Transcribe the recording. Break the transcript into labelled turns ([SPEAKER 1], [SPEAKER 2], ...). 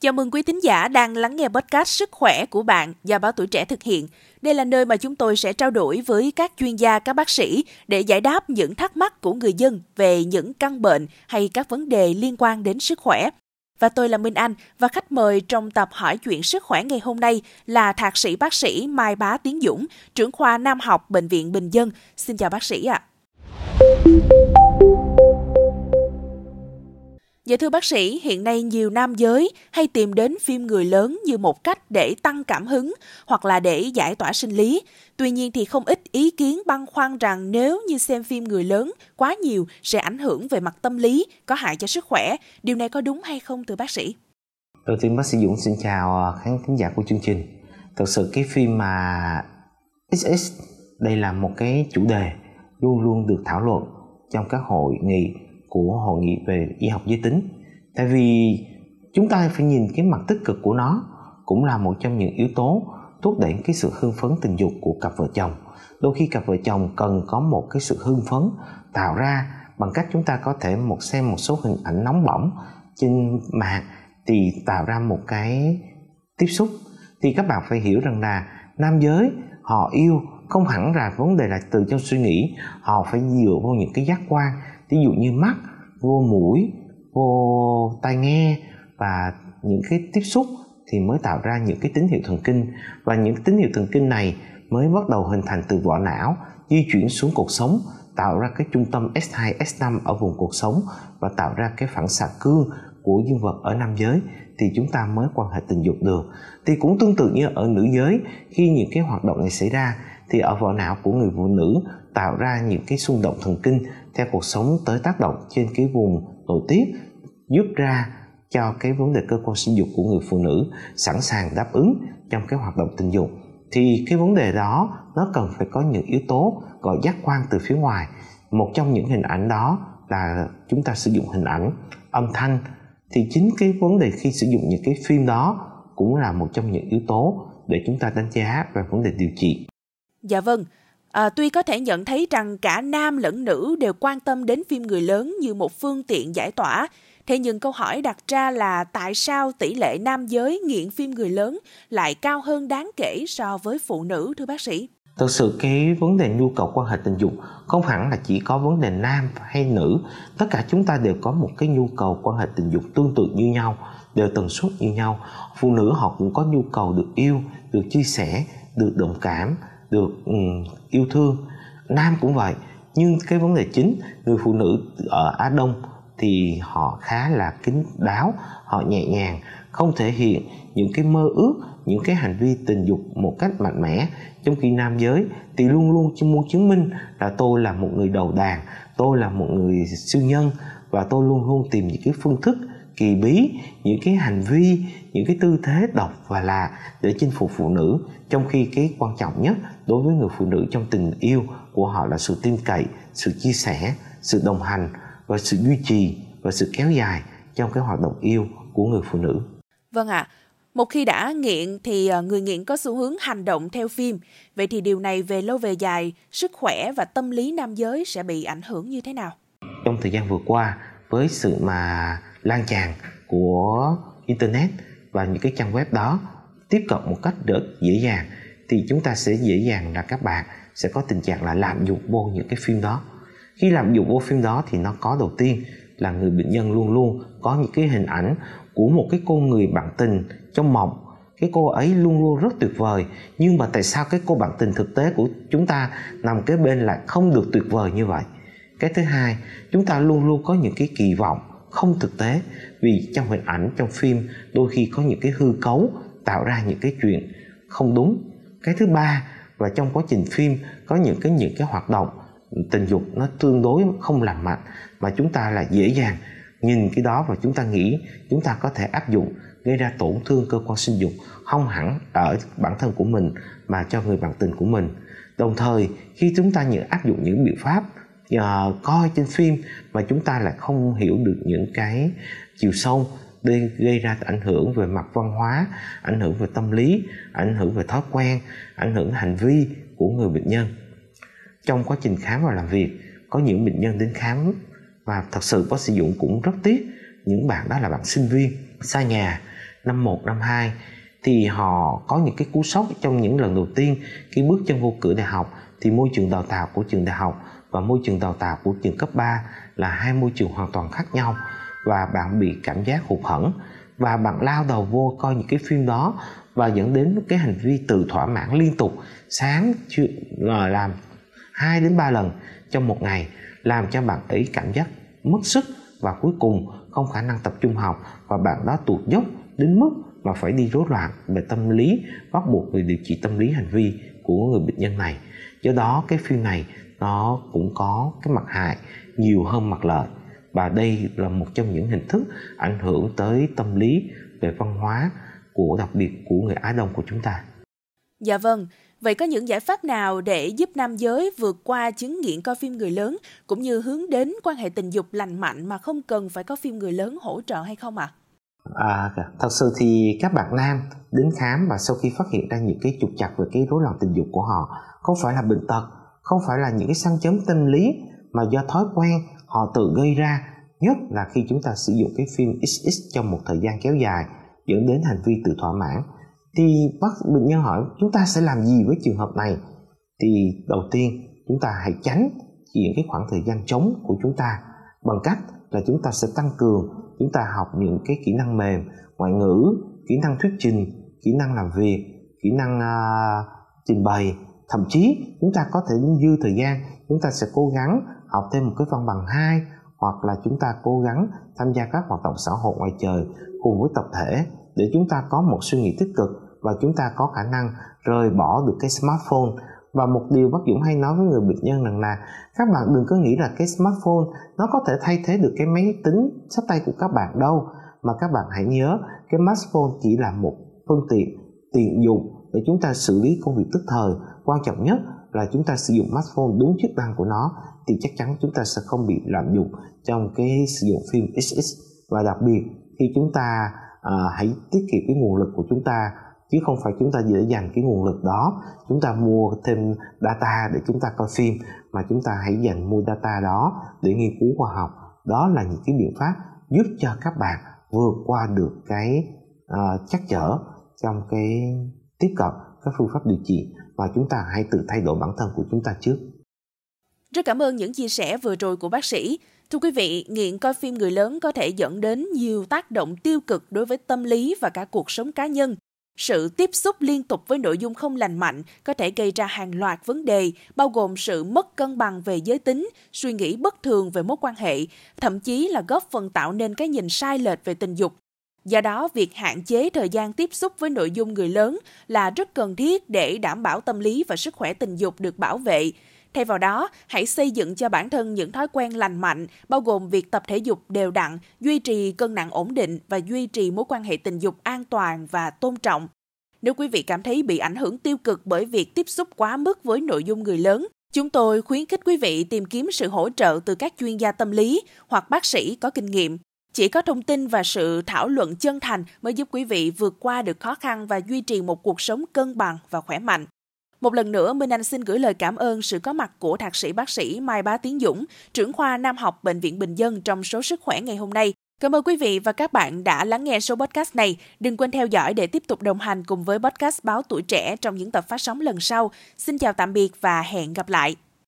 [SPEAKER 1] Chào mừng quý thính giả đang lắng nghe podcast Sức khỏe của bạn do báo tuổi trẻ thực hiện. Đây là nơi mà chúng tôi sẽ trao đổi với các chuyên gia, các bác sĩ để giải đáp những thắc mắc của người dân về những căn bệnh hay các vấn đề liên quan đến sức khỏe. Và tôi là Minh Anh và khách mời trong tập hỏi chuyện sức khỏe ngày hôm nay là thạc sĩ bác sĩ Mai Bá Tiến Dũng, trưởng khoa Nam học Bệnh viện Bình Dân. Xin chào bác sĩ ạ. À. Dạ thưa bác sĩ, hiện nay nhiều nam giới hay tìm đến phim người lớn như một cách để tăng cảm hứng hoặc là để giải tỏa sinh lý. Tuy nhiên thì không ít ý kiến băn khoăn rằng nếu như xem phim người lớn quá nhiều sẽ ảnh hưởng về mặt tâm lý, có hại cho sức khỏe. Điều này có đúng hay không thưa bác sĩ?
[SPEAKER 2] Đầu tiên bác sĩ Dũng xin chào à, khán thính giả của chương trình. Thật sự cái phim mà XX đây là một cái chủ đề luôn luôn được thảo luận trong các hội nghị của hội nghị về y học giới tính. Tại vì chúng ta phải nhìn cái mặt tích cực của nó cũng là một trong những yếu tố thúc đẩy cái sự hưng phấn tình dục của cặp vợ chồng. Đôi khi cặp vợ chồng cần có một cái sự hưng phấn tạo ra bằng cách chúng ta có thể một xem một số hình ảnh nóng bỏng trên mạng thì tạo ra một cái tiếp xúc. Thì các bạn phải hiểu rằng là nam giới họ yêu không hẳn là vấn đề là từ trong suy nghĩ, họ phải dựa vào những cái giác quan ví dụ như mắt vô mũi vô tai nghe và những cái tiếp xúc thì mới tạo ra những cái tín hiệu thần kinh. Và những tín hiệu thần kinh này mới bắt đầu hình thành từ vỏ não di chuyển xuống cuộc sống tạo ra cái trung tâm S2, S5 ở vùng cuộc sống và tạo ra cái phản xạ cương của dương vật ở nam giới thì chúng ta mới quan hệ tình dục được. Thì cũng tương tự như ở nữ giới khi những cái hoạt động này xảy ra thì ở vỏ não của người phụ nữ tạo ra những cái xung động thần kinh theo cuộc sống tới tác động trên cái vùng nội tiết, giúp ra cho cái vấn đề cơ quan sinh dục của người phụ nữ sẵn sàng đáp ứng trong cái hoạt động tình dục. Thì cái vấn đề đó, nó cần phải có những yếu tố gọi giác quan từ phía ngoài. Một trong những hình ảnh đó là chúng ta sử dụng hình ảnh âm thanh. Thì chính cái vấn đề khi sử dụng những cái phim đó cũng là một trong những yếu tố để chúng ta đánh giá về vấn đề điều trị.
[SPEAKER 1] Dạ vâng À, tuy có thể nhận thấy rằng cả nam lẫn nữ đều quan tâm đến phim người lớn như một phương tiện giải tỏa, thế nhưng câu hỏi đặt ra là tại sao tỷ lệ nam giới nghiện phim người lớn lại cao hơn đáng kể so với phụ nữ thưa bác sĩ?
[SPEAKER 2] Thực sự cái vấn đề nhu cầu quan hệ tình dục không hẳn là chỉ có vấn đề nam hay nữ, tất cả chúng ta đều có một cái nhu cầu quan hệ tình dục tương tự như nhau, đều tần suất như nhau. Phụ nữ họ cũng có nhu cầu được yêu, được chia sẻ, được đồng cảm, được um, yêu thương. Nam cũng vậy nhưng cái vấn đề chính người phụ nữ ở á đông thì họ khá là kín đáo họ nhẹ nhàng không thể hiện những cái mơ ước những cái hành vi tình dục một cách mạnh mẽ. Trong khi nam giới thì luôn luôn muốn chứng minh là tôi là một người đầu đàn tôi là một người siêu nhân và tôi luôn luôn tìm những cái phương thức kỳ bí những cái hành vi những cái tư thế độc và lạ để chinh phục phụ nữ trong khi cái quan trọng nhất đối với người phụ nữ trong tình yêu của họ là sự tin cậy sự chia sẻ sự đồng hành và sự duy trì và sự kéo dài trong cái hoạt động yêu của người phụ nữ
[SPEAKER 1] vâng ạ à. Một khi đã nghiện thì ờ, người nghiện có xu hướng hành động theo phim. Vậy thì điều này về lâu về dài, sức khỏe và tâm lý nam giới sẽ bị ảnh hưởng như thế nào?
[SPEAKER 2] Trong thời gian vừa qua, với sự mà lan tràn của internet và những cái trang web đó tiếp cận một cách đỡ dễ dàng, thì chúng ta sẽ dễ dàng là các bạn sẽ có tình trạng là lạm dụng vô những cái phim đó. Khi lạm dụng vô phim đó thì nó có đầu tiên là người bệnh nhân luôn luôn có những cái hình ảnh của một cái cô người bạn tình trong mộng. Cái cô ấy luôn luôn rất tuyệt vời, nhưng mà tại sao cái cô bạn tình thực tế của chúng ta nằm kế bên lại không được tuyệt vời như vậy? Cái thứ hai, chúng ta luôn luôn có những cái kỳ vọng không thực tế. Vì trong hình ảnh trong phim, đôi khi có những cái hư cấu tạo ra những cái chuyện không đúng. Cái thứ ba là trong quá trình phim, có những cái những cái hoạt động tình dục nó tương đối không lành mạnh mà chúng ta là dễ dàng nhìn cái đó và chúng ta nghĩ chúng ta có thể áp dụng, gây ra tổn thương cơ quan sinh dục không hẳn ở bản thân của mình mà cho người bạn tình của mình. Đồng thời, khi chúng ta những áp dụng những biện pháp Ờ, uh, coi trên phim mà chúng ta lại không hiểu được những cái chiều sâu để gây ra ảnh hưởng về mặt văn hóa ảnh hưởng về tâm lý ảnh hưởng về thói quen ảnh hưởng hành vi của người bệnh nhân. Trong quá trình khám và làm việc có những bệnh nhân đến khám và thật sự bác sĩ Dũng cũng rất tiếc những bạn đó là bạn sinh viên xa nhà năm 1, năm 2 thì họ có những cái cú sốc trong những lần đầu tiên khi bước chân vô cửa đại học thì môi trường đào tạo của trường đại học và môi trường đào tạo của trường cấp 3 là hai môi trường hoàn toàn khác nhau và bạn bị cảm giác hụt hẫng và bạn lao đầu vô coi những cái phim đó và dẫn đến cái hành vi tự thỏa mãn liên tục, sáng chưa ờ, làm hai đến ba lần trong một ngày, làm cho bạn ấy cảm giác mất sức và cuối cùng không khả năng tập trung học và bạn đó tụt dốc đến mức mà phải đi rối loạn về tâm lý, bắt buộc người điều trị tâm lý hành vi của người bệnh nhân này. Do đó, cái phim này nó cũng có cái mặt hại nhiều hơn mặt lợi và đây là một trong những hình thức ảnh hưởng tới tâm lý về văn hóa của đặc biệt của người Á Đông của chúng ta.
[SPEAKER 1] Dạ vâng, vậy có những giải pháp nào để giúp nam giới vượt qua chứng nghiện coi phim người lớn cũng như hướng đến quan hệ tình dục lành mạnh mà không cần phải có phim người lớn hỗ trợ hay không ạ?
[SPEAKER 2] À? À, thật sự thì các bạn nam đến khám và sau khi phát hiện ra những cái trục chặt về cái rối loạn tình dục của họ không phải là bệnh tật, không phải là những cái sang chấn tâm lý mà do thói quen họ tự gây ra nhất là khi chúng ta sử dụng cái phim XX trong một thời gian kéo dài dẫn đến hành vi tự thỏa mãn. Thì bác bệnh nhân hỏi chúng ta sẽ làm gì với trường hợp này? Thì đầu tiên chúng ta hãy tránh những cái khoảng thời gian trống của chúng ta bằng cách là chúng ta sẽ tăng cường chúng ta học những cái kỹ năng mềm ngoại ngữ kỹ năng thuyết trình kỹ năng làm việc kỹ năng uh, trình bày thậm chí, chúng ta có thể dư thời gian, chúng ta sẽ cố gắng học thêm một cái văn bằng hai, hoặc là chúng ta cố gắng tham gia các hoạt động xã hội ngoài trời cùng với tập thể để chúng ta có một suy nghĩ tích cực và chúng ta có khả năng rời bỏ được cái smartphone. Và một điều bác Dũng hay nói với người bệnh nhân rằng là, các bạn đừng có nghĩ là cái smartphone nó có thể thay thế được cái máy tính sách tay của các bạn đâu, mà các bạn hãy nhớ cái smartphone chỉ là một phương tiện tiện dụng để chúng ta xử lý công việc tức thời quan trọng nhất là chúng ta sử dụng smartphone đúng chức năng của nó thì chắc chắn chúng ta sẽ không bị lạm dụng trong cái sử dụng phim XX và đặc biệt khi chúng ta à, hãy tiết kiệm cái nguồn lực của chúng ta chứ không phải chúng ta dễ dành cái nguồn lực đó. Chúng ta mua thêm data để chúng ta coi phim mà chúng ta hãy dành mua data đó để nghiên cứu khoa học. Đó là những cái biện pháp giúp cho các bạn vượt qua được cái uh, chắc chở trong cái tiếp cận các phương pháp điều trị và chúng ta hãy tự thay đổi bản thân của chúng ta trước
[SPEAKER 1] rất cảm ơn những chia sẻ vừa rồi của bác sĩ. Thưa quý vị, nghiện coi phim người lớn có thể dẫn đến nhiều tác động tiêu cực đối với tâm lý và cả cuộc sống cá nhân. Sự tiếp xúc liên tục với nội dung không lành mạnh có thể gây ra hàng loạt vấn đề, bao gồm sự mất cân bằng về giới tính, suy nghĩ bất thường về mối quan hệ, thậm chí là góp phần tạo nên cái nhìn sai lệch về tình dục. Do đó, việc hạn chế thời gian tiếp xúc với nội dung người lớn là rất cần thiết để đảm bảo tâm lý và sức khỏe tình dục được bảo vệ. Thay vào đó, hãy xây dựng cho bản thân những thói quen lành mạnh, bao gồm việc tập thể dục đều đặn, duy trì cân nặng ổn định và duy trì mối quan hệ tình dục an toàn và tôn trọng. Nếu quý vị cảm thấy bị ảnh hưởng tiêu cực bởi việc tiếp xúc quá mức với nội dung người lớn, chúng tôi khuyến khích quý vị tìm kiếm sự hỗ trợ từ các chuyên gia tâm lý hoặc bác sĩ có kinh nghiệm. Chỉ có thông tin và sự thảo luận chân thành mới giúp quý vị vượt qua được khó khăn và duy trì một cuộc sống cân bằng và khỏe mạnh. Một lần nữa, Minh Anh xin gửi lời cảm ơn sự có mặt của thạc sĩ bác sĩ Mai Bá Tiến Dũng, trưởng khoa Nam học Bệnh viện Bình Dân trong số sức khỏe ngày hôm nay. Cảm ơn quý vị và các bạn đã lắng nghe số podcast này. Đừng quên theo dõi để tiếp tục đồng hành cùng với podcast Báo Tuổi Trẻ trong những tập phát sóng lần sau. Xin chào tạm biệt và hẹn gặp lại.